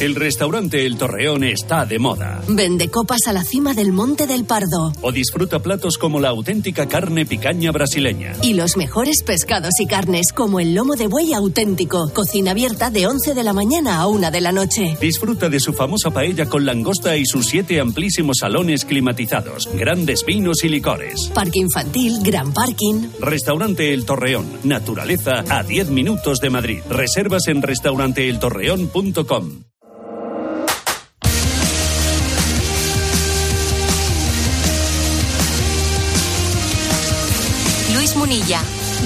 El restaurante El Torreón está de moda. Vende copas a la cima del Monte del Pardo. O disfruta platos como la auténtica carne picaña brasileña. Y los mejores pescados y carnes como el lomo de buey auténtico. Cocina abierta de 11 de la mañana a 1 de la noche. Disfruta de su famosa paella con langosta y sus siete amplísimos salones climatizados, grandes vinos y licores. Parque infantil, gran parking. Restaurante El Torreón. Naturaleza a 10 minutos de Madrid. Reservas en restauranteeltorreón.com.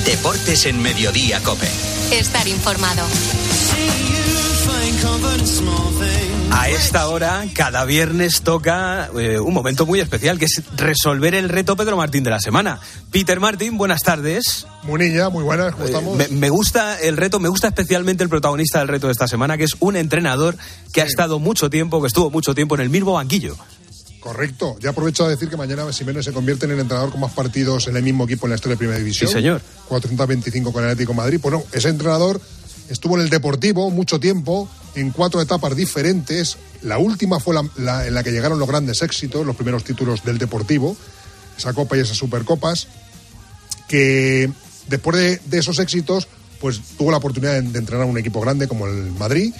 Deportes en Mediodía Cope. Estar informado. A esta hora, cada viernes toca eh, un momento muy especial, que es resolver el reto Pedro Martín de la semana. Peter Martín, buenas tardes. Munilla, muy buenas, ¿cómo Eh, estamos? me, me gusta el reto, me gusta especialmente el protagonista del reto de esta semana, que es un entrenador que ha estado mucho tiempo, que estuvo mucho tiempo en el mismo banquillo. Correcto. Ya aprovecho a decir que mañana Simeone se convierte en el entrenador con más partidos en el mismo equipo en la historia de Primera División. Sí, señor. 425 con el Atlético de Madrid. Pues no, ese entrenador estuvo en el Deportivo mucho tiempo, en cuatro etapas diferentes. La última fue la, la- en la que llegaron los grandes éxitos, los primeros títulos del Deportivo, esa Copa y esas Supercopas, que después de, de esos éxitos, pues tuvo la oportunidad de, de entrenar a un equipo grande como el Madrid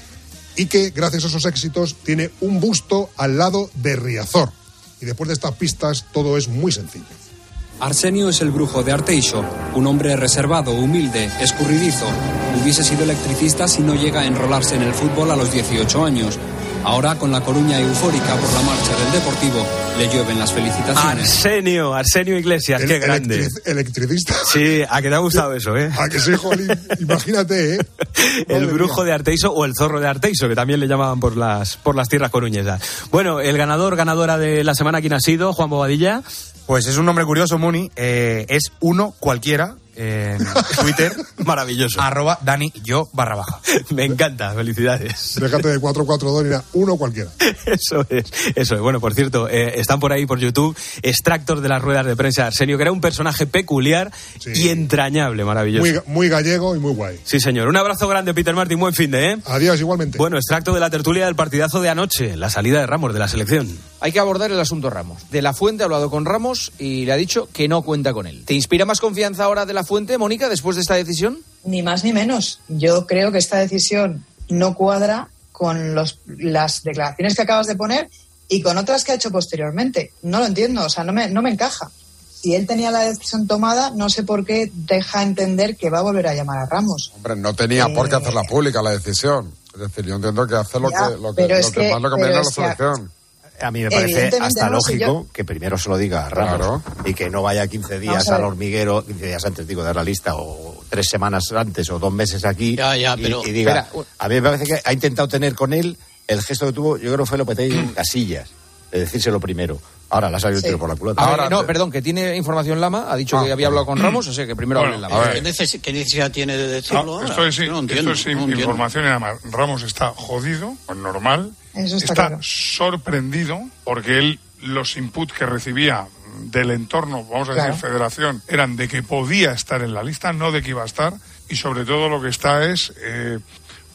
y que gracias a esos éxitos tiene un busto al lado de Riazor. Y después de estas pistas todo es muy sencillo. Arsenio es el brujo de Arteixo, un hombre reservado, humilde, escurridizo. Hubiese sido electricista si no llega a enrolarse en el fútbol a los 18 años. Ahora, con la Coruña eufórica por la marcha del Deportivo, le llueven las felicitaciones. Arsenio, Arsenio Iglesias, qué grande. electric- electricista. Sí, a que te ha gustado eso, ¿eh? A que sí, jolín. Imagínate, ¿eh? El Madre brujo mía. de Arteiso o el zorro de Arteiso, que también le llamaban por las, por las tierras coruñesas. Bueno, el ganador, ganadora de la semana, ¿quién ha sido? Juan Bobadilla. Pues es un nombre curioso, Muni. Eh, es uno cualquiera en Twitter. Maravilloso. arroba Dani yo barra baja. Me encanta, felicidades. Déjate de 442 y era uno cualquiera. Eso es, eso es. Bueno, por cierto, eh, están por ahí por YouTube extractos de las ruedas de prensa de Arsenio, que era un personaje peculiar Sí. y entrañable, maravilloso. Muy, muy gallego y muy guay. Sí, señor. Un abrazo grande, Peter Martin. Buen fin de, ¿eh? Adiós, igualmente. Bueno, extracto de la tertulia del partidazo de anoche, la salida de Ramos de la selección. Hay que abordar el asunto Ramos. De la Fuente ha hablado con Ramos y le ha dicho que no cuenta con él. ¿Te inspira más confianza ahora de la Fuente, Mónica, después de esta decisión? Ni más ni menos. Yo creo que esta decisión no cuadra con los, las declaraciones que acabas de poner y con otras que ha hecho posteriormente. No lo entiendo, o sea, no me, no me encaja. Si él tenía la decisión tomada, no sé por qué deja entender que va a volver a llamar a Ramos. Hombre, no tenía Eh, por qué hacerla pública la decisión. Es decir, yo entiendo que hace lo Ya, que, lo que, pero lo es que que- más le conviene a la selección. A mí me parece hasta no, si lógico yo- que primero se lo diga a Ramos y que no vaya 15 días al hormiguero, 15 días antes, digo, de la lista, o tres semanas antes, o dos meses aquí, Ya, ya, y- pero- y, diga, Espera, a mí me parece que ha intentado tener con él el gesto que tuvo, yo creo que fue Lopetegui en Casillas, de decírselo primero. Ahora le ha salido el tiro por la culata. Ahora no, te- perdón, que tiene información Lama, ha dicho Ah, que había hablado con Ramos, o sea que primero hable Lama. a ver. ¿Qué, neces- qué necesidad tiene de No, decirlo ahora? esto es, no entiendo, esto es no entiendo. información y nada más. Ramos está jodido, normal. Eso está claro. sorprendido porque él, los inputs que recibía del entorno, vamos a Claro. decir, federación, eran de que podía estar en la lista, no de que iba a estar. Y sobre todo lo que está es eh,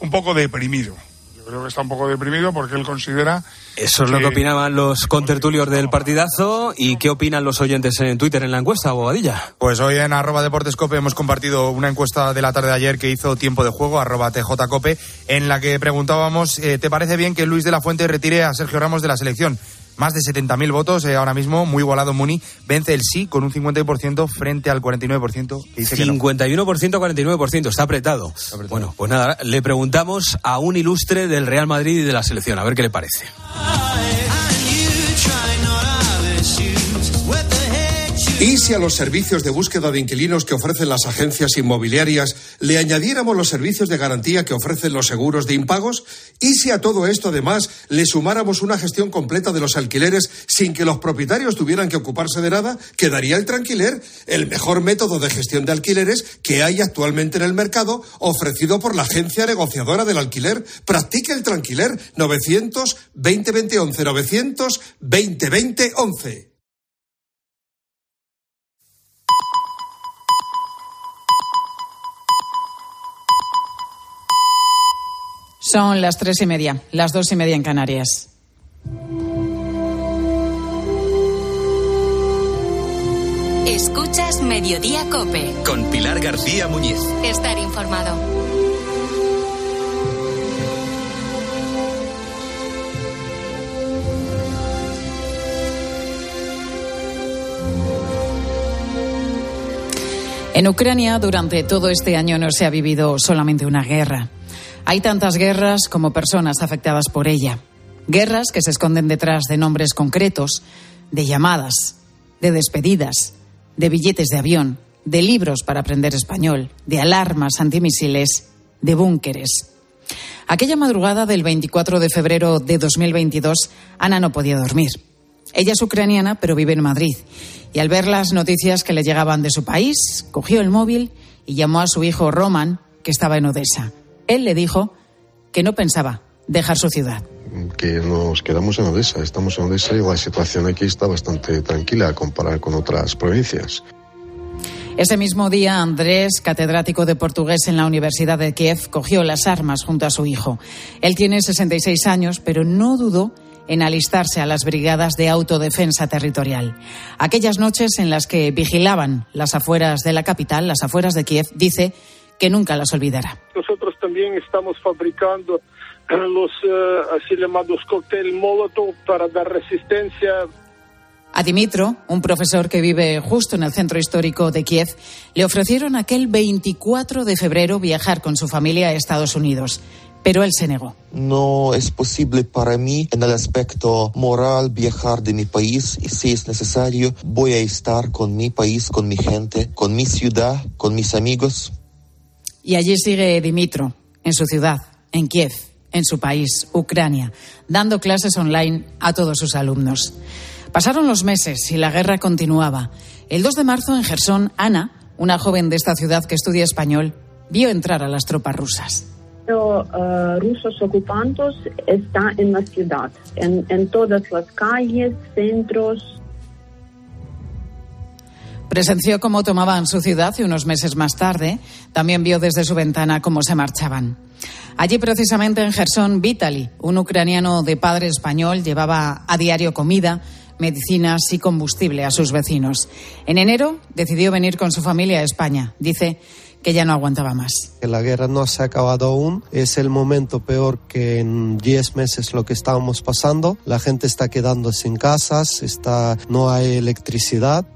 un poco deprimido. Yo creo que está un poco deprimido porque él considera Eso es lo que opinaban los contertulios del partidazo. ¿Y qué opinan los oyentes en Twitter en la encuesta, Bobadilla? Pues hoy en arroba deportescope hemos compartido una encuesta de la tarde de ayer que hizo tiempo de juego, arroba tjcope, en la que preguntábamos, eh, ¿te parece bien que Luis de la Fuente retire a Sergio Ramos de la selección? Más de 70.000 votos eh, ahora mismo, muy igualado Muni, vence el sí con un 50% frente al 49% que dice que no. 51%, 49%, está apretado. Bueno, pues nada, le preguntamos a un ilustre del Real Madrid y de la selección, a ver qué le parece. ¿Y si a los servicios de búsqueda de inquilinos que ofrecen las agencias inmobiliarias le añadiéramos los servicios de garantía que ofrecen los seguros de impagos? ¿Y si a todo esto además le sumáramos una gestión completa de los alquileres sin que los propietarios tuvieran que ocuparse de nada? Quedaría el tranquiler, el mejor método de gestión de alquileres que hay actualmente en el mercado, ofrecido por la agencia negociadora del alquiler. Practique el tranquiler 900 2020 11 900 2020 11. Son las tres y media, las dos y media en Canarias. Escuchas Mediodía Cope. Con Pilar García Muñiz. Estar informado. En Ucrania durante todo este año no se ha vivido solamente una guerra. Hay tantas guerras como personas afectadas por ella. Guerras que se esconden detrás de nombres concretos, de llamadas, de despedidas, de billetes de avión, de libros para aprender español, de alarmas antimisiles, de búnkeres. Aquella madrugada del 24 de febrero de 2022, Ana no podía dormir. Ella es ucraniana, pero vive en Madrid. Y al ver las noticias que le llegaban de su país, cogió el móvil y llamó a su hijo Roman, que estaba en Odessa. Él le dijo que no pensaba dejar su ciudad. Que nos quedamos en Odessa. Estamos en Odessa y la situación aquí está bastante tranquila a comparar con otras provincias. Ese mismo día, Andrés, catedrático de portugués en la Universidad de Kiev, cogió las armas junto a su hijo. Él tiene 66 años, pero no dudó en alistarse a las brigadas de autodefensa territorial. Aquellas noches en las que vigilaban las afueras de la capital, las afueras de Kiev, dice que nunca las olvidará. Nosotros también estamos fabricando eh, los eh, así llamados cóctel Molotov para dar resistencia. A Dimitro, un profesor que vive justo en el centro histórico de Kiev, le ofrecieron aquel 24 de febrero viajar con su familia a Estados Unidos pero él se negó. No es posible para mí en el aspecto moral viajar de mi país y si es necesario voy a estar con mi país, con mi gente, con mi ciudad, con mis amigos. Y allí sigue Dimitro, en su ciudad, en Kiev, en su país, Ucrania, dando clases online a todos sus alumnos. Pasaron los meses y la guerra continuaba. El 2 de marzo en Gerson, Ana, una joven de esta ciudad que estudia español, vio entrar a las tropas rusas uh, rusos ocupantes está en la ciudad, en todas las calles, centros. Presenció cómo tomaban su ciudad y unos meses más tarde también vio desde su ventana cómo se marchaban. Allí, precisamente en Gerson, Vitali, un ucraniano de padre español, llevaba a diario comida, medicinas y combustible a sus vecinos. En enero decidió venir con su familia a España. Dice que ya no aguantaba más. La guerra no se ha acabado aún, es el momento peor que en 10 meses lo que estábamos pasando. La gente está quedando sin casas, está, no hay electricidad.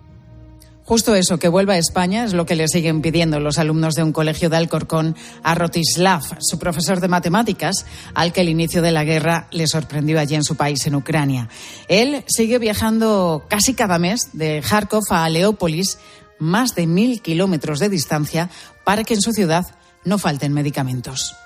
Justo eso, que vuelva a España, es lo que le siguen pidiendo los alumnos de un colegio de Alcorcón a Rotislav, su profesor de matemáticas, al que el inicio de la guerra le sorprendió allí en su país, en Ucrania. Él sigue viajando casi cada mes de Kharkov a Leópolis, más de mil kilómetros de distancia, para que en su ciudad no falten medicamentos.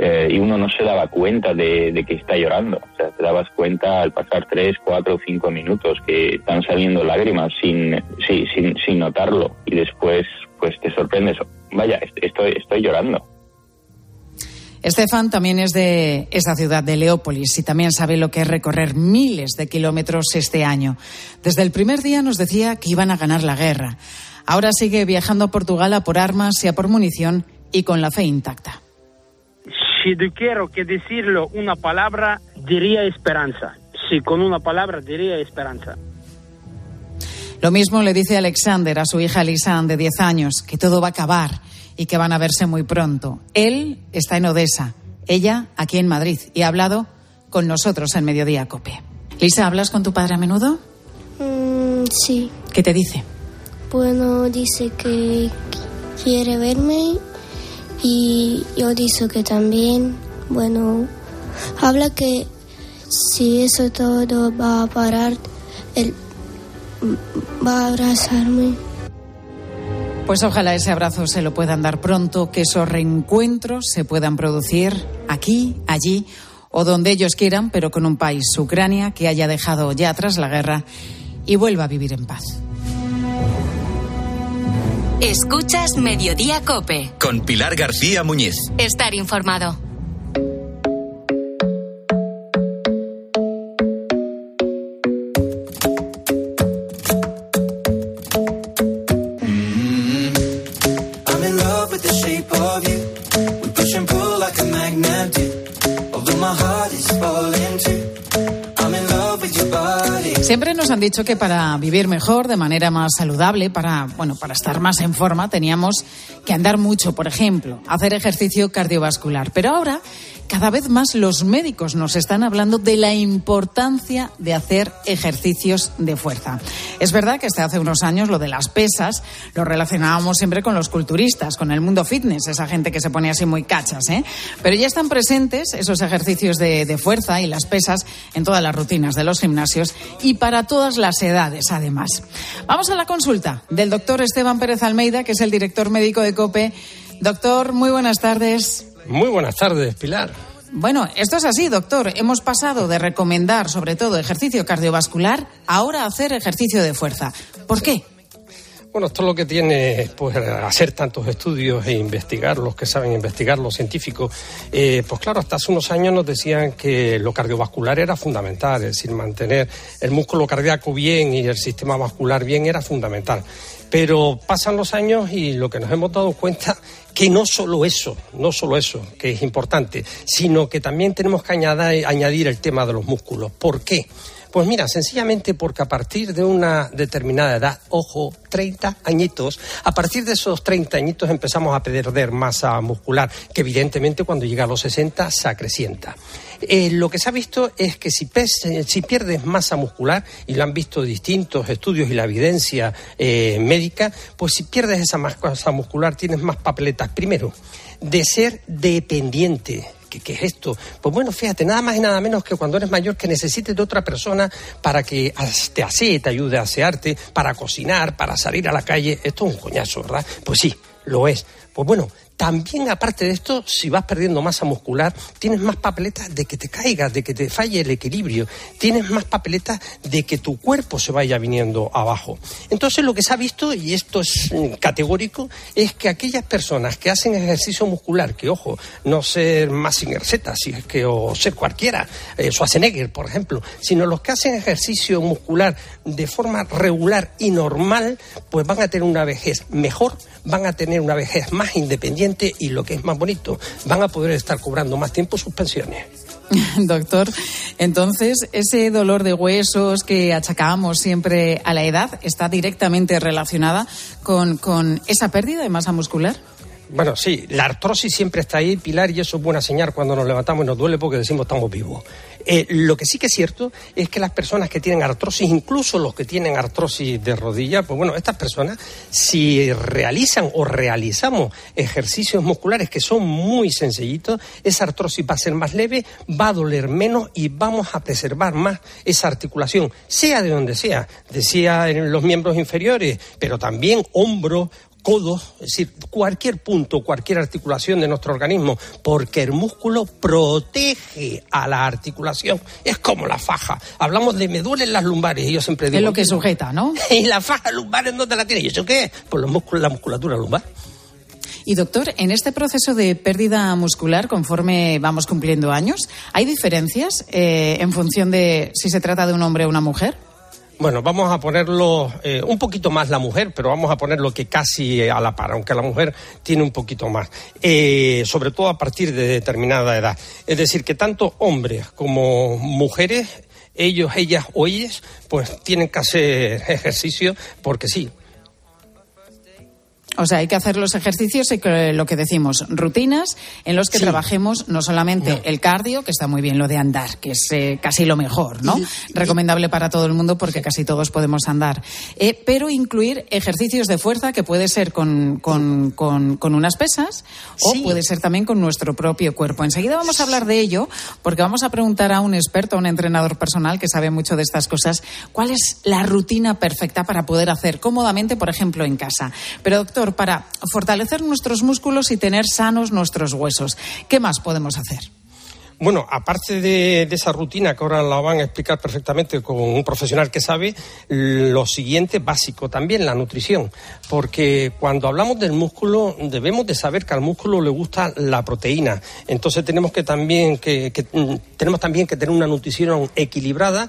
Eh, y uno no se daba cuenta de, que está llorando. O sea, te dabas cuenta al pasar tres, cuatro o cinco minutos que están saliendo lágrimas sin, sin, sin, notarlo y después pues te sorprendes. Vaya, estoy, estoy llorando. Estefan también es de esa ciudad de Leópolis y también sabe lo que es recorrer miles de kilómetros este año. Desde el primer día nos decía que iban a ganar la guerra. Ahora sigue viajando a Portugal a por armas y a por munición y con la fe intacta. Si quiero que decirlo una palabra, diría esperanza. Sí, con una palabra diría esperanza. Lo mismo le dice Alexander a su hija Lisan, de 10 años, que todo va a acabar y que van a verse muy pronto. Él está en Odessa, ella aquí en Madrid y ha hablado con nosotros en Mediodía Cope. Lisa, ¿hablas con tu padre a menudo? Mm, sí. ¿Qué te dice? Bueno, dice que quiere verme y yo dice que también, bueno, habla que si eso todo va a parar, él va a abrazarme. Pues ojalá ese abrazo se lo puedan dar pronto, que esos reencuentros se puedan producir aquí, allí o donde ellos quieran, pero con un país, Ucrania, que haya dejado ya atrás la guerra y vuelva a vivir en paz. Escuchas Mediodía Cope. Con Pilar García Muñiz. Estar informado. Siempre nos han dicho que para vivir mejor, de manera más saludable, para, bueno, para estar más en forma, teníamos que andar mucho, por ejemplo, hacer ejercicio cardiovascular. Pero ahora, cada vez más los médicos nos están hablando de la importancia de hacer ejercicios de fuerza. Es verdad que hasta hace unos años lo de las pesas lo relacionábamos siempre con los culturistas, con el mundo fitness, esa gente que se pone así muy cachas, ¿eh? Pero ya están presentes esos ejercicios de, de fuerza y las pesas en todas las rutinas de los gimnasios y para todas las edades, además. Vamos a la consulta del doctor Esteban Pérez Almeida, que es el director médico de COPE. Doctor, muy buenas tardes. Muy buenas tardes, Pilar. Bueno, esto es así, doctor. Hemos pasado de recomendar, sobre todo, ejercicio cardiovascular, ahora hacer ejercicio de fuerza. ¿Por qué? Bueno, esto es lo que tiene pues hacer tantos estudios e investigar, los que saben investigar, los científicos. Eh, pues claro, hasta hace unos años nos decían que lo cardiovascular era fundamental, es decir, mantener el músculo cardíaco bien y el sistema vascular bien era fundamental. Pero pasan los años y lo que nos hemos dado cuenta que no solo eso, no solo eso, que es importante, sino que también tenemos que añadir, el tema de los músculos. ¿Por qué? Pues mira, sencillamente porque a partir de una determinada edad, ojo, 30 añitos, a partir de esos 30 añitos empezamos a perder masa muscular, que evidentemente cuando llega a los 60 se acrecienta. Eh, lo que se ha visto es que si, si pierdes masa muscular, y lo han visto distintos estudios y la evidencia eh, médica, pues si pierdes esa masa muscular tienes más papeletas. Primero, de ser dependiente. ¿Qué, qué es esto? Pues bueno, fíjate, nada más y nada menos que cuando eres mayor que necesites de otra persona para que te asee, te ayude a asearte, para cocinar, para salir a la calle. Esto es un coñazo, ¿verdad? Pues sí, lo es. Pues bueno, también aparte de esto, si vas perdiendo masa muscular, tienes más papeletas de que te caigas, de que te falle el equilibrio, tienes más papeletas de que tu cuerpo se vaya viniendo abajo. Entonces lo que se ha visto, y esto es mm, categórico, es que aquellas personas que hacen ejercicio muscular, que ojo, no ser más receta, si es que o ser cualquiera, eh, Schwarzenegger, por ejemplo, sino los que hacen ejercicio muscular de forma regular y normal, pues van a tener una vejez mejor, van a tener una vejez más independiente y lo que es más bonito, van a poder estar cobrando más tiempo sus pensiones. Doctor, entonces ese dolor de huesos que achacamos siempre a la edad está directamente relacionada con, con esa pérdida de masa muscular. Bueno, sí, la artrosis siempre está ahí, Pilar, y eso es buena señal cuando nos levantamos y nos duele porque decimos estamos vivos. Eh, lo que sí que es cierto es que las personas que tienen artrosis, incluso los que tienen artrosis de rodilla, pues bueno, estas personas, si realizan o realizamos ejercicios musculares que son muy sencillitos, esa artrosis va a ser más leve, va a doler menos y vamos a preservar más esa articulación, sea de donde sea, decía en los miembros inferiores, pero también hombros, codos, es decir, cualquier punto, cualquier articulación de nuestro organismo, porque el músculo protege a la articulación. Es como la faja. Hablamos de me duelen las lumbares y yo siempre digo... Es lo que sujeta, ¿no? ¿Y la faja lumbar en dónde la tiene? ¿Y eso qué es? Pues los músculos, la musculatura lumbar. Y doctor, en este proceso de pérdida muscular, conforme vamos cumpliendo años, ¿hay diferencias eh, en función de si se trata de un hombre o una mujer? Bueno, vamos a ponerlo eh, un poquito más la mujer, pero vamos a ponerlo que casi a la par, aunque la mujer tiene un poquito más, eh, sobre todo a partir de determinada edad. Es decir, que tanto hombres como mujeres, ellos, ellas o ellas, pues tienen que hacer ejercicio porque sí, O sea, hay que hacer los ejercicios y que, lo que decimos, rutinas en los que trabajemos no solamente el cardio, que está muy bien lo de andar, que es eh, casi lo mejor, ¿no? Recomendable para todo el mundo porque casi todos podemos andar. Eh, pero incluir ejercicios de fuerza que puede ser con, con, con- con unas pesas o puede ser también con nuestro propio cuerpo. Enseguida vamos a hablar de ello porque vamos a preguntar a un experto, a un entrenador personal que sabe mucho de estas cosas, cuál es la rutina perfecta para poder hacer cómodamente, por ejemplo, en casa. Pero doctor, para fortalecer nuestros músculos y tener sanos nuestros huesos, ¿qué más podemos hacer? Bueno, aparte de, esa rutina que ahora la van a explicar perfectamente con un profesional que sabe, lo siguiente básico también, la nutrición. Porque cuando hablamos del músculo, debemos de saber que al músculo le gusta la proteína. Entonces tenemos que también que, que, mm, tenemos también que tener una nutrición equilibrada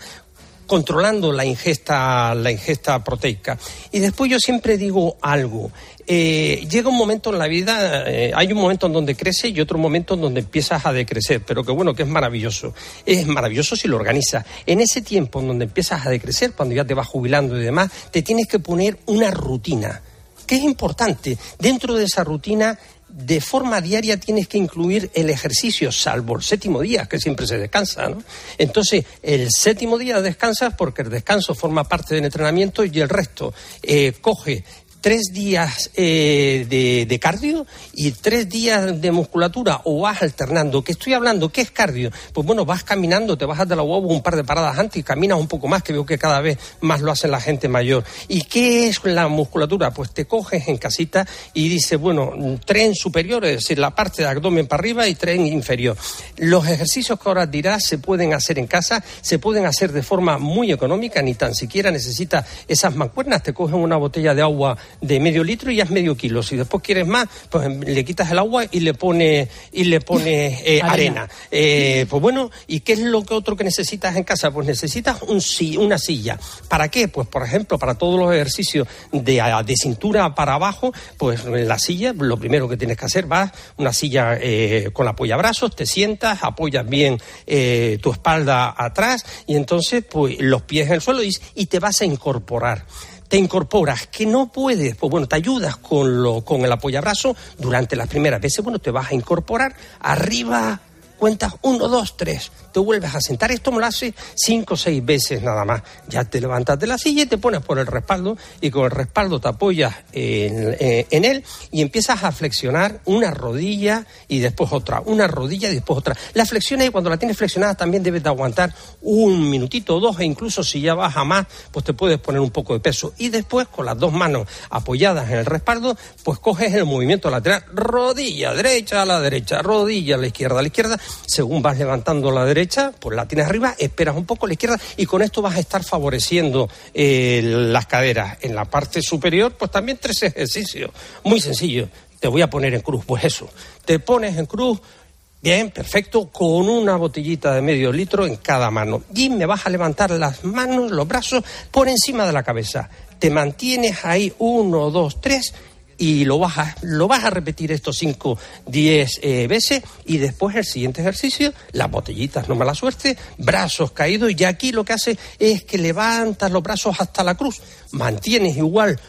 controlando la ingesta, la ingesta proteica. Y después yo siempre digo algo. Eh, llega un momento en la vida, eh, hay un momento en donde crece y otro momento en donde empiezas a decrecer, pero que bueno, que es maravilloso. Es maravilloso si lo organizas. En ese tiempo en donde empiezas a decrecer, cuando ya te vas jubilando y demás, te tienes que poner una rutina, que es importante. Dentro de esa rutina de forma diaria tienes que incluir el ejercicio, salvo el séptimo día, que siempre se descansa, ¿no? Entonces, el séptimo día descansas porque el descanso forma parte del entrenamiento y el resto eh, coge tres días eh, de, de, cardio y tres días de musculatura o vas alternando. ¿Qué estoy hablando? ¿Qué es cardio? Pues bueno, vas caminando, te bajas de la huevo un par de paradas antes y caminas un poco más, que veo que cada vez más lo hace la gente mayor. ¿Y qué es la musculatura? Pues te coges en casita y dices, bueno, tren superior, es decir, la parte de abdomen para arriba y tren inferior. Los ejercicios que ahora dirás se pueden hacer en casa, se pueden hacer de forma muy económica, ni tan siquiera necesitas esas mancuernas, te cogen una botella de agua de medio litro y ya es medio kilo. Si después quieres más, pues le quitas el agua y le pones y le pone eh, arena. Eh, pues bueno, ¿y qué es lo que otro que necesitas en casa? Pues necesitas un, una silla. ¿Para qué? Pues por ejemplo, para todos los ejercicios de, de cintura para abajo, pues la silla, lo primero que tienes que hacer, vas una silla eh, con apoyabrazos, te sientas, apoyas bien eh, tu espalda atrás y entonces pues los pies en el suelo y, y te vas a incorporar te incorporas, que no puedes, pues bueno, te ayudas con, lo, con el apoyabrazo durante las primeras veces, bueno, te vas a incorporar arriba, cuentas uno, dos, tres, te vuelves a sentar. Esto me lo hace cinco o seis veces nada más. Ya te levantas de la silla y te pones por el respaldo y con el respaldo te apoyas en, eh, él y empiezas a flexionar una rodilla y después otra, una rodilla y después otra. La flexión y cuando la tienes flexionada también debes de aguantar un minutito o dos e incluso si ya vas más, pues te puedes poner un poco de peso. Y después con las dos manos apoyadas en el respaldo, pues coges el movimiento lateral, rodilla derecha a la derecha, rodilla a la izquierda a la izquierda, según vas levantando la derecha pues la tienes arriba, esperas un poco la izquierda y con esto vas a estar favoreciendo eh, las caderas. En la parte superior, pues también tres ejercicios. Muy sencillo. Te voy a poner en cruz, pues eso. Te pones en cruz, Bien, perfecto, con una botellita de medio litro en cada mano. Y me vas a levantar las manos, los brazos por encima de la cabeza. Te mantienes ahí uno, dos, tres y lo vas a, lo vas a repetir estos 5, 10 eh, veces y después el siguiente ejercicio, las botellitas, no mala suerte, brazos caídos y aquí lo que hace es que levantas los brazos hasta la cruz, mantienes igual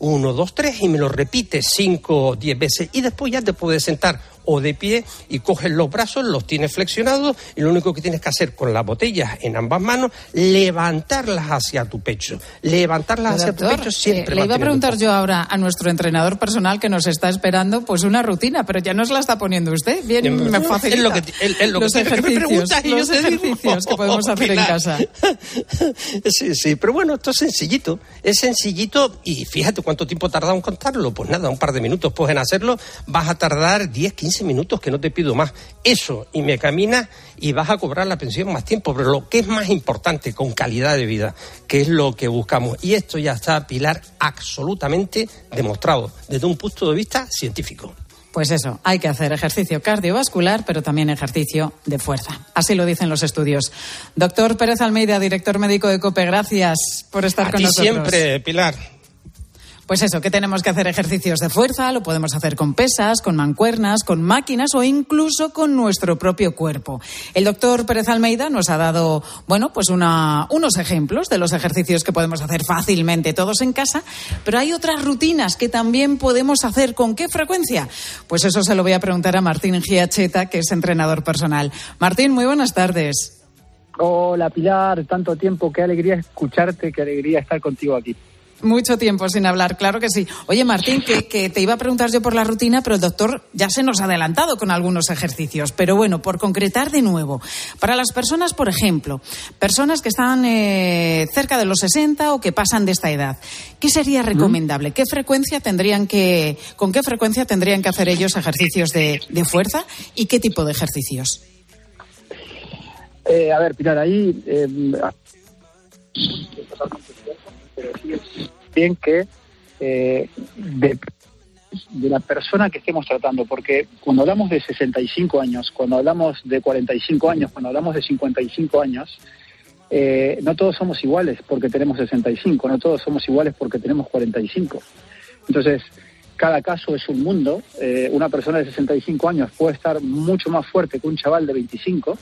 1, 2, 3 y me lo repites 5, 10 veces y después ya te puedes sentar o de pie y coges los brazos, los tienes flexionados y lo único que tienes que hacer con las botellas en ambas manos, levantarlas hacia tu pecho. Levantarlas hacia tu pecho siempre. Eh, le iba a preguntar yo ahora a nuestro entrenador personal que nos está esperando pues una rutina, pero ya nos la está poniendo usted. Bien, me facilita. Es lo que, es, lo los que, ejercicios, me preguntas y los ejercicios que podemos hacer en casa. sí, sí, pero bueno, esto es sencillito. Es sencillito y fíjate cuánto tiempo tarda en contarlo. Pues nada, un par de minutos pueden hacerlo. Vas a tardar 10, 15 minutos, que no te pido más. Eso, y me caminas y vas a cobrar la pensión más tiempo. Pero lo que es más importante, con calidad de vida, que es lo que buscamos. Y esto ya está, Pilar, absolutamente demostrado desde un punto de vista científico. Pues eso, hay que hacer ejercicio cardiovascular, pero también ejercicio de fuerza. Así lo dicen los estudios. Doctor Pérez Almeida, director médico de COPE, gracias por estar a con ti nosotros. siempre, Pilar. Pues eso, que tenemos que hacer ejercicios de fuerza, lo podemos hacer con pesas, con mancuernas, con máquinas o incluso con nuestro propio cuerpo. El doctor Pérez Almeida nos ha dado, bueno, pues una, unos ejemplos de los ejercicios que podemos hacer fácilmente todos en casa, pero hay otras rutinas que también podemos hacer. ¿Con qué frecuencia? Pues eso se lo voy a preguntar a Martín Giacheta, que es entrenador personal. Martín, muy buenas tardes. Hola Pilar, tanto tiempo, qué alegría escucharte, qué alegría estar contigo aquí. Mucho tiempo sin hablar, claro que sí. Oye, Martín, que, que, te iba a preguntar yo por la rutina, pero el doctor ya se nos ha adelantado con algunos ejercicios. Pero bueno, por concretar de nuevo, para las personas, por ejemplo, personas que están eh, cerca de los 60 o que pasan de esta edad, ¿qué sería recomendable? ¿Qué frecuencia tendrían que, con qué frecuencia tendrían que hacer ellos ejercicios de, fuerza y qué tipo de ejercicios? Eh, a ver, Pilar, ahí eh, pero sí bien que eh, de, de, la persona que estemos tratando, porque cuando hablamos de 65 años, cuando hablamos de 45 años, cuando hablamos de 55 años, eh, no todos somos iguales porque tenemos 65, no todos somos iguales porque tenemos 45. Entonces, cada caso es un mundo. Eh, una persona de 65 años puede estar mucho más fuerte que un chaval de 25.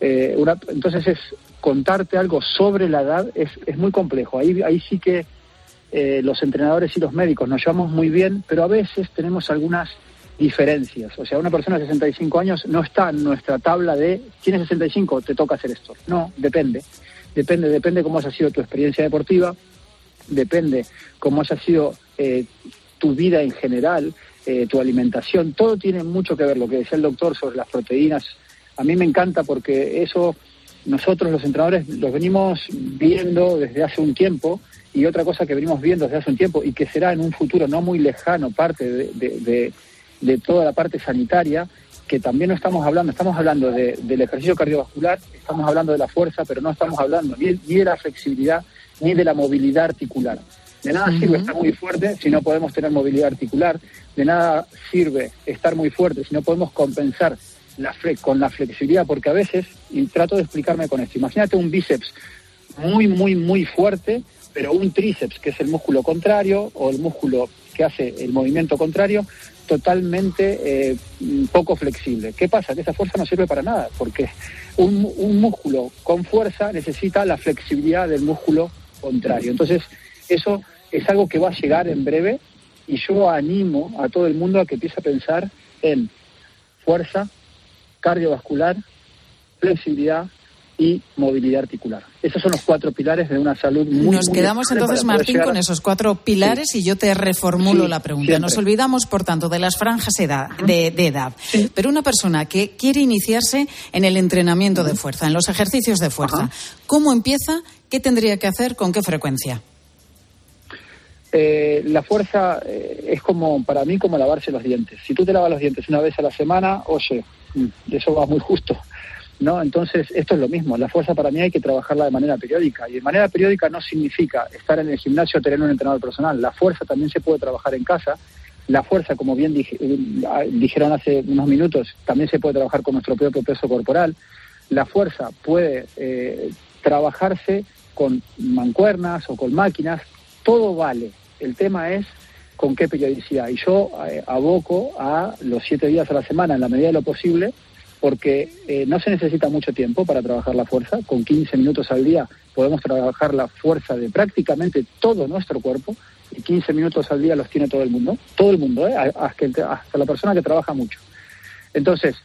Eh, una- entonces, es contarte algo sobre la edad es, es muy complejo. Ahí, ahí sí que eh, los entrenadores y los médicos nos llevamos muy bien, pero a veces tenemos algunas diferencias. O sea, una persona de 65 años no está en nuestra tabla de tienes 65, te toca hacer esto. No, depende. Depende, depende cómo haya sido tu experiencia deportiva, depende cómo haya sido eh, tu vida en general, eh, tu alimentación, todo tiene mucho que ver, lo que decía el doctor sobre las proteínas. A mí me encanta porque eso nosotros los entrenadores los venimos viendo desde hace un tiempo y otra cosa que venimos viendo desde hace un tiempo y que será en un futuro no muy lejano parte de, de- de- de toda la parte sanitaria, que también no estamos hablando, estamos hablando de- del ejercicio cardiovascular, estamos hablando de la fuerza, pero no estamos hablando ni, ni de la flexibilidad ni de la movilidad articular. De nada sirve estar muy fuerte si no podemos tener movilidad articular, de nada sirve estar muy fuerte si no podemos compensar con la flexibilidad, porque a veces, y trato de explicarme con esto, imagínate un bíceps muy, muy, muy fuerte, pero un tríceps, que es el músculo contrario, o el músculo que hace el movimiento contrario, totalmente eh, poco flexible. ¿Qué pasa? Que esa fuerza no sirve para nada, porque un, un músculo con fuerza necesita la flexibilidad del músculo contrario. Entonces, eso es algo que va a llegar en breve y yo animo a todo el mundo a que empiece a pensar en fuerza, cardiovascular, flexibilidad y movilidad articular. Esos son los cuatro pilares de una salud muy Nos muy quedamos entonces, Martín, llegar con esos cuatro pilares y yo te reformulo Sí, la pregunta. siempre. Nos olvidamos, por tanto, de las franjas edad- de, de edad. Pero una persona que quiere iniciarse en el entrenamiento de fuerza, en los ejercicios de fuerza, ¿cómo empieza? ¿Qué tendría que hacer? ¿Con qué frecuencia? Eh, la fuerza eh, es como, para mí, como lavarse los dientes. Si tú te lavas los dientes una vez a la semana, oye, eso va muy justo. ¿no? Entonces, esto es lo mismo. La fuerza para mí hay que trabajarla de manera periódica. Y de manera periódica no significa estar en el gimnasio o tener un entrenador personal. La fuerza también se puede trabajar en casa. La fuerza, como bien eh, dijeron hace unos minutos, también se puede trabajar con nuestro propio peso corporal. La fuerza puede eh, trabajarse con mancuernas o con máquinas. Todo vale. El tema es con qué periodicidad. Y yo eh, aboco a los siete días a la semana, en la medida de lo posible, porque eh, no se necesita mucho tiempo para trabajar la fuerza. Con 15 minutos al día podemos trabajar la fuerza de prácticamente todo nuestro cuerpo y 15 minutos al día los tiene todo el mundo. Todo el mundo, ¿eh? hasta, la persona que trabaja mucho. Entonces,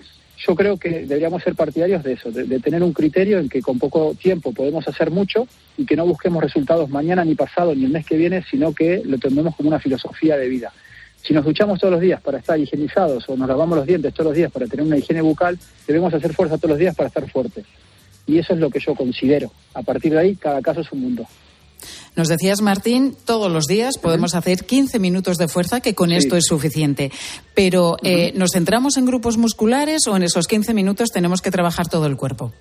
yo creo que deberíamos ser partidarios de eso, de, tener un criterio en que con poco tiempo podemos hacer mucho y que no busquemos resultados mañana ni pasado ni el mes que viene, sino que lo tomemos como una filosofía de vida. Si nos duchamos todos los días para estar higienizados o nos lavamos los dientes todos los días para tener una higiene bucal, debemos hacer fuerza todos los días para estar fuertes. Y eso es lo que yo considero. A partir de ahí, cada caso es un mundo. Nos decías, Martín, todos los días podemos hacer 15 minutos de fuerza, que con esto es suficiente. Pero, eh, ¿nos centramos en grupos musculares o en esos 15 minutos tenemos que trabajar todo el cuerpo?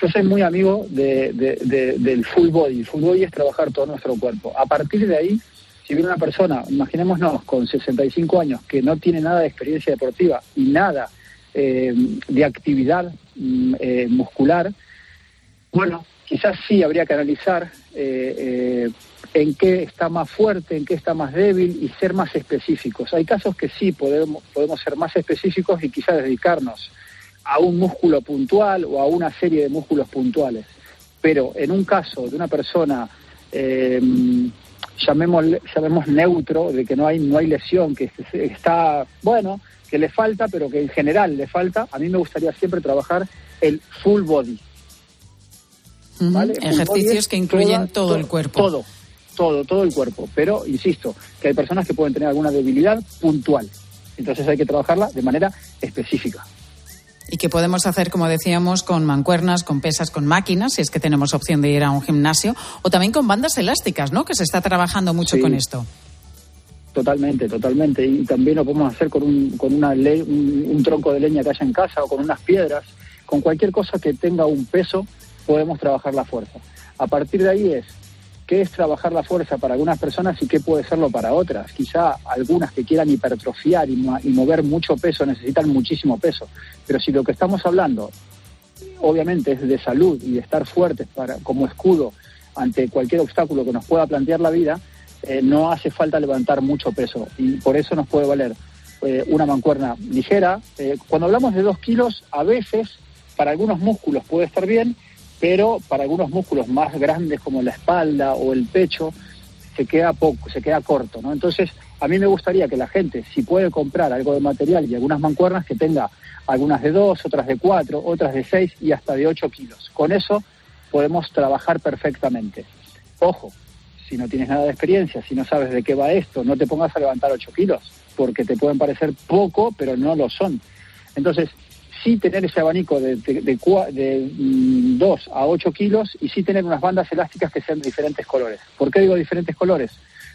Yo soy muy amigo de- de- de- del full body. Full body es trabajar todo nuestro cuerpo. A partir de ahí, si viene una persona, imaginémonos, con 65 años, que no tiene nada de experiencia deportiva y nada eh, de actividad mm, eh, muscular, bueno, quizás sí habría que analizar eh, eh, en qué está más fuerte, en qué está más débil y ser más específicos. Hay casos que sí podemos, ser más específicos y quizás dedicarnos a un músculo puntual o a una serie de músculos puntuales. Pero en un caso de una persona, eh, llamémosle- llamemos neutro, de que no hay, no hay lesión, que está, bueno, que le falta, pero que en general le falta, a mí me gustaría siempre trabajar el full body. Ejercicios que incluyen toda- todo el cuerpo. Todo, todo, todo el cuerpo. Pero, insisto, que hay personas que pueden tener alguna debilidad puntual. Entonces hay que trabajarla de manera específica. Y que podemos hacer, como decíamos, con mancuernas, con pesas, con máquinas, si es que tenemos opción de ir a un gimnasio, o también con bandas elásticas, ¿no? Que se está trabajando mucho Sí. con esto. Totalmente, totalmente. Y también lo podemos hacer con un, con una le- un, un tronco de leña que haya en casa o con unas piedras. Con cualquier cosa que tenga un peso, podemos trabajar la fuerza. A partir de ahí es, ¿qué es trabajar la fuerza para algunas personas y qué puede serlo para otras? Quizá algunas que quieran hipertrofiar y, mo- y mover mucho peso necesitan muchísimo peso. Pero si lo que estamos hablando obviamente es de salud y de estar fuertes para, como escudo ante cualquier obstáculo que nos pueda plantear la vida, eh, no hace falta levantar mucho peso y por eso nos puede valer eh, una mancuerna ligera. Eh, cuando hablamos de dos kilos, a veces para algunos músculos puede estar bien, pero para algunos músculos más grandes como la espalda o el pecho se queda poco, se queda corto, ¿no? Entonces, a mí me gustaría que la gente, si puede comprar algo de material y algunas mancuernas, que tenga algunas de dos, otras de cuatro, otras de seis y hasta de ocho kilos. Con eso podemos trabajar perfectamente. Ojo, si no tienes nada de experiencia, si no sabes de qué va esto, no te pongas a levantar 8 kilos, porque te pueden parecer poco, pero no lo son. Entonces, sí tener ese abanico de, de, de, 2 mm, a 8 kilos y sí tener unas bandas elásticas que sean de diferentes colores. ¿Por qué digo diferentes colores?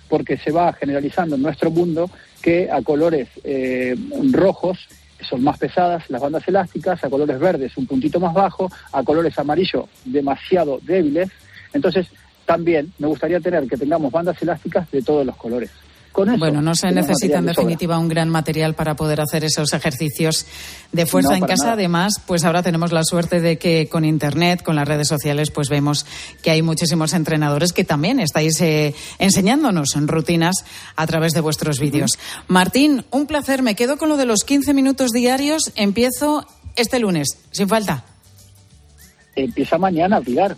Porque se va generalizando en nuestro mundo que a colores eh, rojos son más pesadas las bandas elásticas, a colores verdes un puntito más bajo, a colores amarillo demasiado débiles. Entonces, también me gustaría tener que tengamos bandas elásticas de todos los colores. Con eso, bueno, no se necesita en definitiva un gran material para poder hacer esos ejercicios de fuerza en casa. Además, pues ahora tenemos la suerte de que con Internet, con las redes sociales, pues vemos que hay muchísimos entrenadores que también estáis eh, enseñándonos en rutinas a través de vuestros vídeos. Martín, un placer. Me quedo con lo de los 15 minutos diarios. Empiezo este lunes, sin falta empieza mañana, Pilar.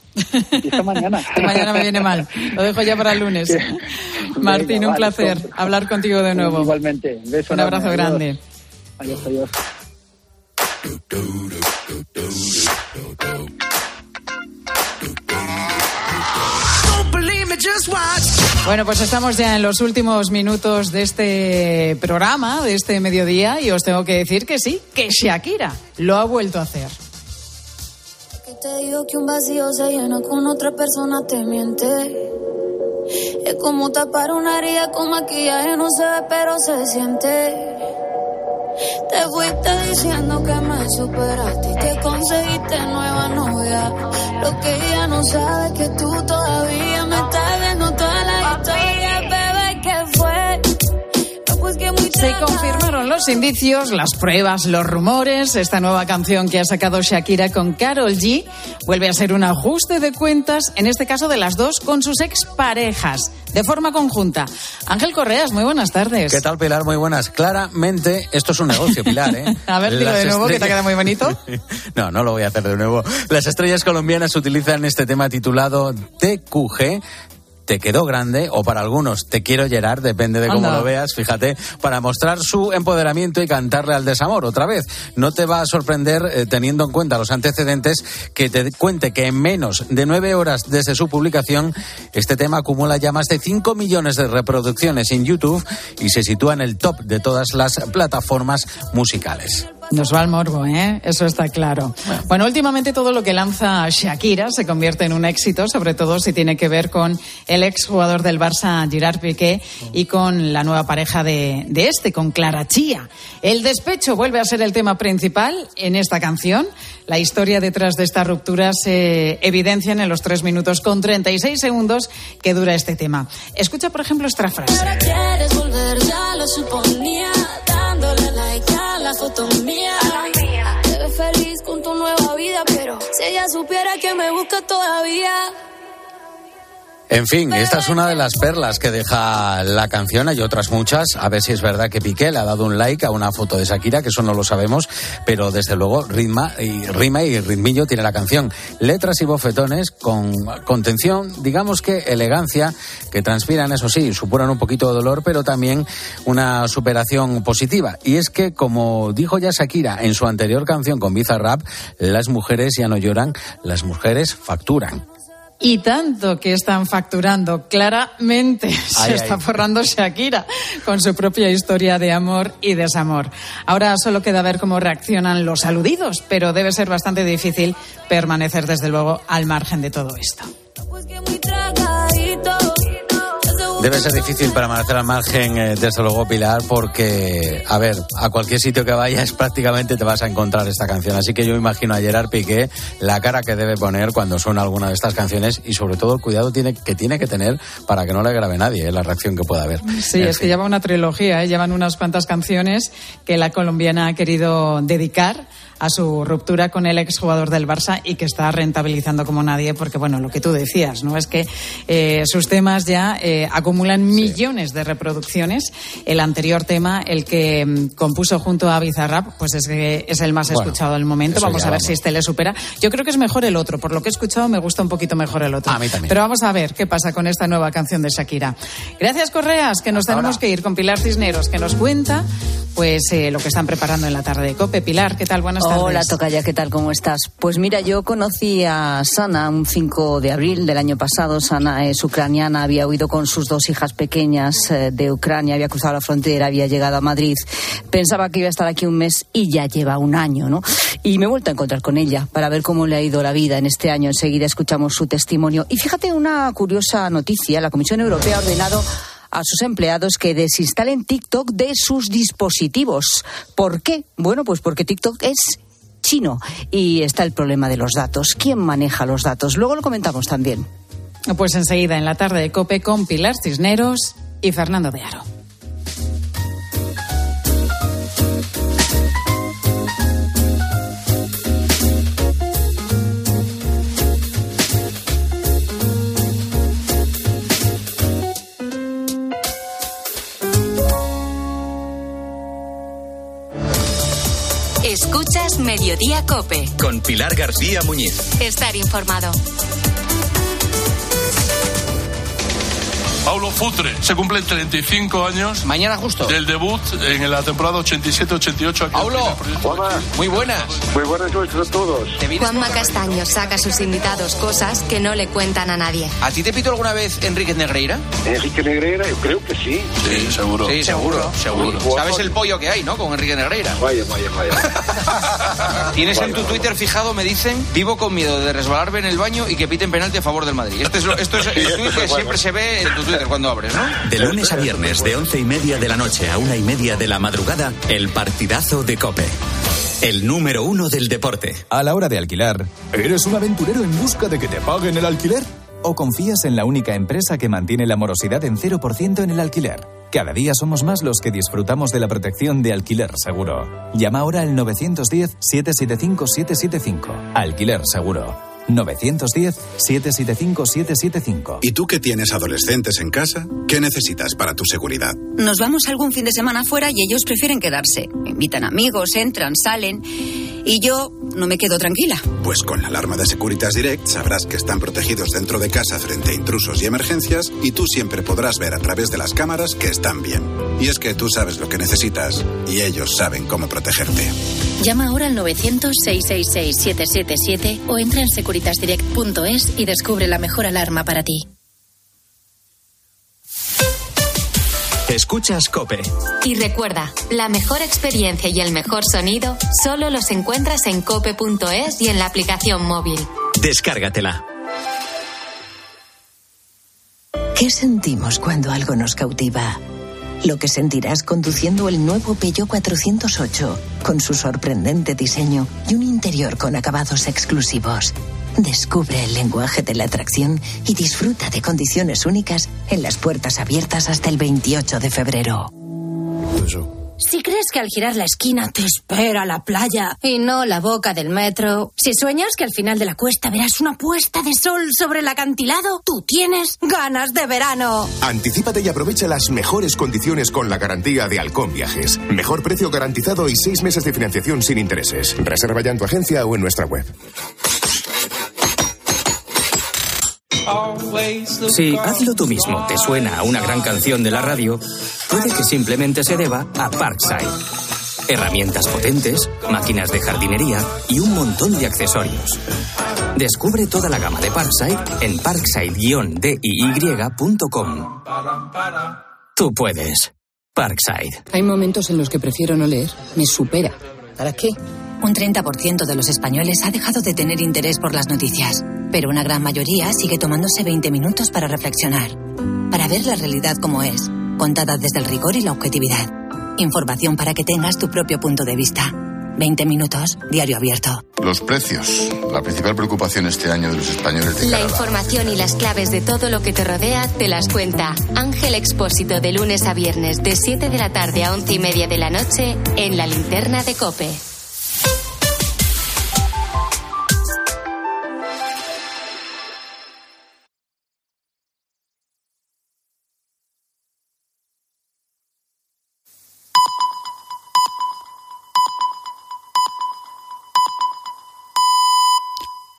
Empieza mañana. mañana me viene mal. Lo dejo ya para el lunes. Martín, un placer hablar contigo de nuevo. Igualmente. un abrazo grande. Adiós, adiós. Bueno, pues estamos ya en los últimos minutos de este programa, de este mediodía, y os tengo que decir que sí, que Shakira lo ha vuelto a hacer. Te digo que un vacío se llena con otra persona, te miente. Es como tapar una herida con maquillaje, no se ve, pero se siente. Te fuiste diciendo que me superaste y que conseguiste nueva novia. Lo que ella no sabe es que tú todavía me estás Se confirmaron los indicios, las pruebas, los rumores. Esta nueva canción que ha sacado Shakira con Carol G vuelve a ser un ajuste de cuentas, en este caso de las dos, con sus exparejas, de forma conjunta. Ángel Correas, muy buenas tardes. ¿Qué tal, Pilar? Muy buenas. Claramente, esto es un negocio, Pilar, ¿eh? a ver, dilo de nuevo, que te queda muy bonito. no, no lo voy a hacer de nuevo. Las estrellas colombianas utilizan este tema titulado TQG te quedó grande o para algunos te quiero llorar, depende de cómo lo veas, fíjate, para mostrar su empoderamiento y cantarle al desamor otra vez. No te va a sorprender, eh, teniendo en cuenta los antecedentes, que te cuente que en menos de nueve horas desde su publicación, este tema acumula ya más de 5 millones de reproducciones en YouTube y se sitúa en el top de todas las plataformas musicales. Nos va al morbo, ¿eh? Eso está claro. Bueno, últimamente todo lo que lanza Shakira se convierte en un éxito, sobre todo si tiene que ver con el exjugador del Barça, Gerard Piqué, y con la nueva pareja de, este, con Clara Chía. El despecho vuelve a ser el tema principal en esta canción. La historia detrás de esta ruptura se evidencia en los tres minutos con 36 segundos que dura este tema. Escucha, por ejemplo, esta frase la foto mía. Te ves feliz con tu nueva vida, pero si ella supiera que me busca todavía. En fin, esta es una de las perlas que deja la canción. Hay otras muchas. A ver si es verdad que Piqué le ha dado un like a una foto de Shakira, que eso no lo sabemos. Pero desde luego, ritma y, rima y ritmillo tiene la canción. Letras y bofetones con contención, digamos que elegancia, que transpiran, eso sí, suponen un poquito de dolor, pero también una superación positiva. Y es que, como dijo ya Shakira en su anterior canción con Bizarrap, las mujeres ya no lloran, las mujeres facturan. Y tanto que están facturando, claramente se está forrando Shakira con su propia historia de amor y desamor. Ahora solo queda ver cómo reaccionan los aludidos, pero debe ser bastante difícil permanecer desde luego al margen de todo esto. Debe ser difícil permanecer al margen, eh, desde luego, Pilar, porque, a ver, a cualquier sitio que vayas prácticamente te vas a encontrar esta canción. Así que yo imagino a Gerard Piqué la cara que debe poner cuando suena alguna de estas canciones y sobre todo el cuidado tiene, que tiene que tener para que no le grabe nadie eh, la reacción que pueda haber. Sí, es que lleva una trilogía, ¿eh? llevan unas cuantas canciones que la colombiana ha querido dedicar a su ruptura con el exjugador del Barça y que está rentabilizando como nadie, porque bueno, lo que tú decías, ¿no? Es que eh, sus temas ya eh, acumulan millones de reproducciones. El anterior tema, el que mm, compuso junto a Bizarrap, pues es que es el más Bueno, escuchado del momento. Vamos a ver vamos. si este le supera. Yo creo que es mejor el otro. Por lo que he escuchado, me gusta un poquito mejor el otro. A mí también. Pero vamos a ver qué pasa con esta nueva canción de Shakira. Gracias, Correas, que nos tenemos que ir con Pilar Cisneros, que nos cuenta pues eh, lo que están preparando en la tarde de COPE. Pilar, ¿qué tal? Buenas tardes. Hola, Tocaya, ¿qué tal? ¿Cómo estás? Pues mira, yo conocí a Sana un 5 de abril del año pasado. Sana es ucraniana, había huido con sus dos hijas pequeñas eh, de Ucrania, había cruzado la frontera, había llegado a Madrid. Pensaba que iba a estar aquí un mes y ya lleva un año, ¿no? Y me he vuelto a encontrar con ella para ver cómo le ha ido la vida en este año. Enseguida escuchamos su testimonio. Y fíjate una curiosa noticia. La Comisión Europea ha ordenado a sus empleados que desinstalen TikTok de sus dispositivos. ¿Por qué? Bueno, pues porque TikTok es chino y está el problema de los datos. ¿Quién maneja los datos? Luego lo comentamos también. Pues enseguida en la tarde de COPE con Pilar Cisneros y Fernando de Aro. Escuchas Mediodía Cope. Con Pilar García Muñiz. Estar informado. Paulo Futre, se cumplen 35 años. Mañana justo. Del debut en la temporada 87-88 aquí. Paulo, muy buenas. Muy buenas noches a todos. Juanma Castaño saca a sus invitados cosas que no le cuentan a nadie. ¿A ti te pito alguna vez Enrique Negreira? Enrique Negreira, yo creo que sí. Sí, seguro. Sí, seguro, seguro. ¿Sabes el pollo que hay, no? Con Enrique Negreira. Vaya, vaya, vaya. Tienes en tu Twitter fijado, me dicen, vivo con miedo de resbalarme en el baño y que piten penalti a favor del Madrid. Este es lo- esto es el tuit que siempre se ve en tu Twitter cuando abres, ¿no? De lunes a viernes, de once y media de la noche a una y media de la madrugada, el partidazo de Cope. El número uno del deporte. A la hora de alquilar, ¿eres un aventurero en busca de que te paguen el alquiler? ¿O confías en la única empresa que mantiene la morosidad en 0% en el alquiler? Cada día somos más los que disfrutamos de la protección de alquiler seguro. Llama ahora al 910-775-775. Alquiler seguro. 910-775-775. ¿Y tú que tienes adolescentes en casa? ¿Qué necesitas para tu seguridad? Nos vamos algún fin de semana fuera y ellos prefieren quedarse. Invitan amigos, entran, salen. Y yo no me quedo tranquila. Pues con la alarma de Securitas Direct sabrás que están protegidos dentro de casa frente a intrusos y emergencias y tú siempre podrás ver a través de las cámaras que están bien. Y es que tú sabes lo que necesitas y ellos saben cómo protegerte. Llama ahora al 900-666-777 o entra en securitasdirect.es y descubre la mejor alarma para ti. Escuchas Cope. Y recuerda, la mejor experiencia y el mejor sonido solo los encuentras en cope.es y en la aplicación móvil. Descárgatela. ¿Qué sentimos cuando algo nos cautiva? Lo que sentirás conduciendo el nuevo Peugeot 408, con su sorprendente diseño y un interior con acabados exclusivos. Descubre el lenguaje de la atracción y disfruta de condiciones únicas en las puertas abiertas hasta el 28 de febrero. Si crees que al girar la esquina te espera la playa y no la boca del metro, si sueñas que al final de la cuesta verás una puesta de sol sobre el acantilado, tú tienes ganas de verano. Anticípate y aprovecha las mejores condiciones con la garantía de Halcón Viajes. Mejor precio garantizado y seis meses de financiación sin intereses. Reserva ya en tu agencia o en nuestra web. Si Hazlo tú mismo te suena a una gran canción de la radio, puede que simplemente se deba a Parkside. Herramientas potentes, máquinas de jardinería y un montón de accesorios. Descubre toda la gama de Parkside en parkside-diy.com. Tú puedes. Parkside. Hay momentos en los que prefiero no leer. Me supera. ¿Para qué? Un 30% de los españoles ha dejado de tener interés por las noticias, pero una gran mayoría sigue tomándose 20 minutos para reflexionar, para ver la realidad como es, contada desde el rigor y la objetividad. Información para que tengas tu propio punto de vista. 20 minutos, diario abierto. Los precios, la principal preocupación este año de los españoles de La información y las claves de todo lo que te rodea te las cuenta Ángel Expósito de lunes a viernes de 7 de la tarde a 11 y media de la noche en la linterna de Cope.